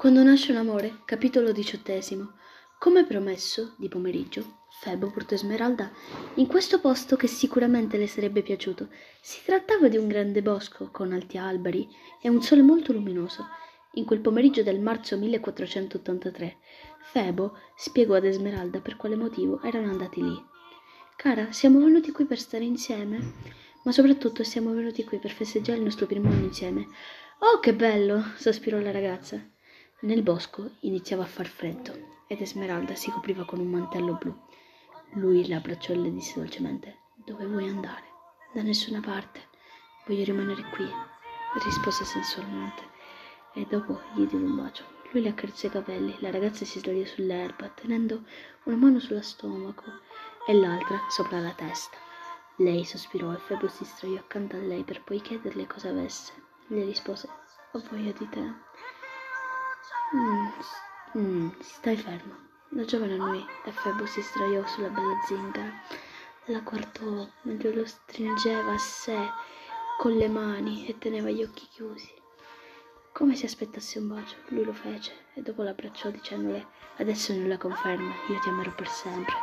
Quando nasce un amore, capitolo diciottesimo. Come promesso, di pomeriggio, Febo portò Esmeralda in questo posto che sicuramente le sarebbe piaciuto. Si trattava di un grande bosco con alti alberi e un sole molto luminoso. In quel pomeriggio del marzo 1483, Febo spiegò ad Esmeralda per quale motivo erano andati lì. Cara, siamo venuti qui per stare insieme, ma soprattutto siamo venuti qui per festeggiare il nostro primo anno insieme. Oh, che bello! sospirò la ragazza. Nel bosco iniziava a far freddo ed Esmeralda si copriva con un mantello blu. Lui la abbracciò e le disse dolcemente: Dove vuoi andare? Da nessuna parte. Voglio rimanere qui, rispose sensualmente. E dopo gli diede un bacio. Lui le accarezzò i capelli. La ragazza si sdraiò sull'erba, tenendo una mano sullo stomaco e l'altra sopra la testa. Lei sospirò e Febo si sdraiò accanto a lei per poi chiederle cosa avesse. Le rispose: Ho voglia di te. Mm, mm, stai fermo. La giovane e Febo si sdraiò sulla bella zingara. La guardò mentre lo stringeva a sé con le mani e teneva gli occhi chiusi. Come se aspettasse un bacio, lui lo fece e dopo l'abbracciò dicendole adesso non la conferma, io ti amerò per sempre.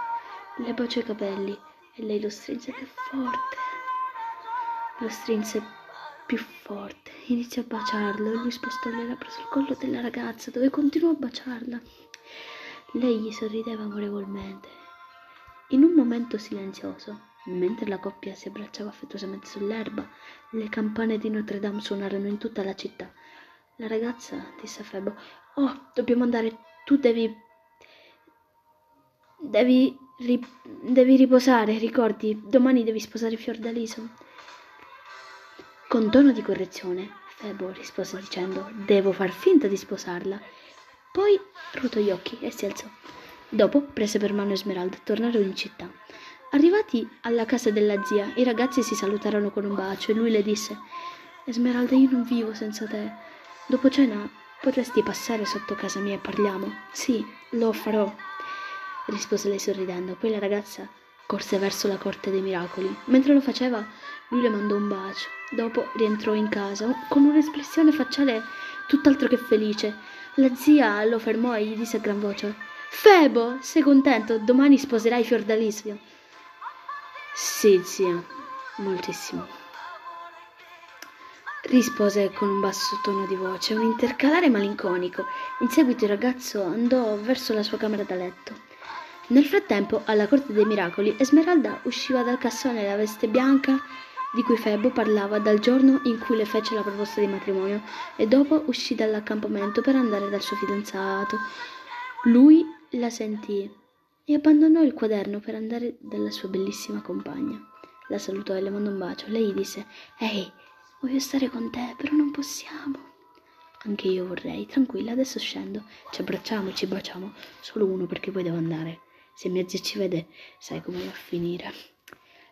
Le baciò i capelli e lei lo strinse più forte. Lo strinse più forte. Iniziò a baciarlo e lui spostò le labbra sul collo della ragazza, dove continuò a baciarla. Lei gli sorrideva amorevolmente. In un momento silenzioso, mentre la coppia si abbracciava affettuosamente sull'erba, le campane di Notre Dame suonarono in tutta la città. La ragazza disse a Febo: Oh, dobbiamo andare. Tu devi. Devi. Ri... devi riposare, ricordi? Domani devi sposare Fiordaliso. Con tono di correzione, Febo rispose dicendo: Devo far finta di sposarla. Poi ruotò gli occhi e si alzò. Dopo prese per mano Esmeralda e tornarono in città. Arrivati alla casa della zia, i ragazzi si salutarono con un bacio e lui le disse: Esmeralda, io non vivo senza te. Dopo cena potresti passare sotto casa mia e parliamo? Sì, lo farò, rispose lei sorridendo. Poi la ragazza corse verso la corte dei miracoli. Mentre lo faceva, lui le mandò un bacio. Dopo rientrò in casa con un'espressione facciale tutt'altro che felice. La zia lo fermò e gli disse a gran voce: Febo, sei contento? Domani sposerai Fiordalisio. Sì, zia, moltissimo. Rispose con un basso tono di voce, un intercalare malinconico. In seguito il ragazzo andò verso la sua camera da letto. Nel frattempo, alla corte dei miracoli, Esmeralda usciva dal cassone la veste bianca di cui Febo parlava dal giorno in cui le fece la proposta di matrimonio e dopo uscì dall'accampamento per andare dal suo fidanzato. Lui la sentì e abbandonò il quaderno per andare dalla sua bellissima compagna. La salutò e le mandò un bacio. Lei disse: Ehi, voglio stare con te, però non possiamo. Anche io vorrei, tranquilla, adesso scendo. Ci abbracciamo, ci baciamo. Solo uno perché poi devo andare. Se mia zia ci vede, sai come va a finire.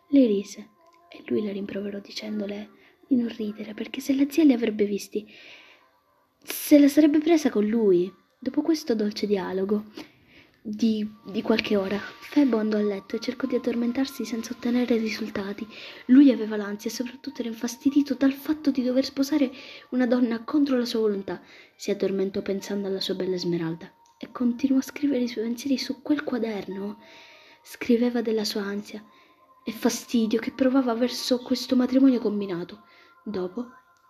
Lei rise e lui la rimproverò dicendole di non ridere perché se la zia li avrebbe visti, se la sarebbe presa con lui. Dopo questo dolce dialogo di, di qualche ora, Febo andò a letto e cercò di addormentarsi senza ottenere risultati. Lui aveva l'ansia e soprattutto era infastidito dal fatto di dover sposare una donna contro la sua volontà. Si addormentò pensando alla sua bella Esmeralda e continuò a scrivere i suoi pensieri su quel quaderno. Scriveva della sua ansia e fastidio che provava verso questo matrimonio combinato. Dopo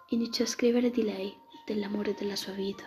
iniziò a scrivere di lei, dell'amore della sua vita.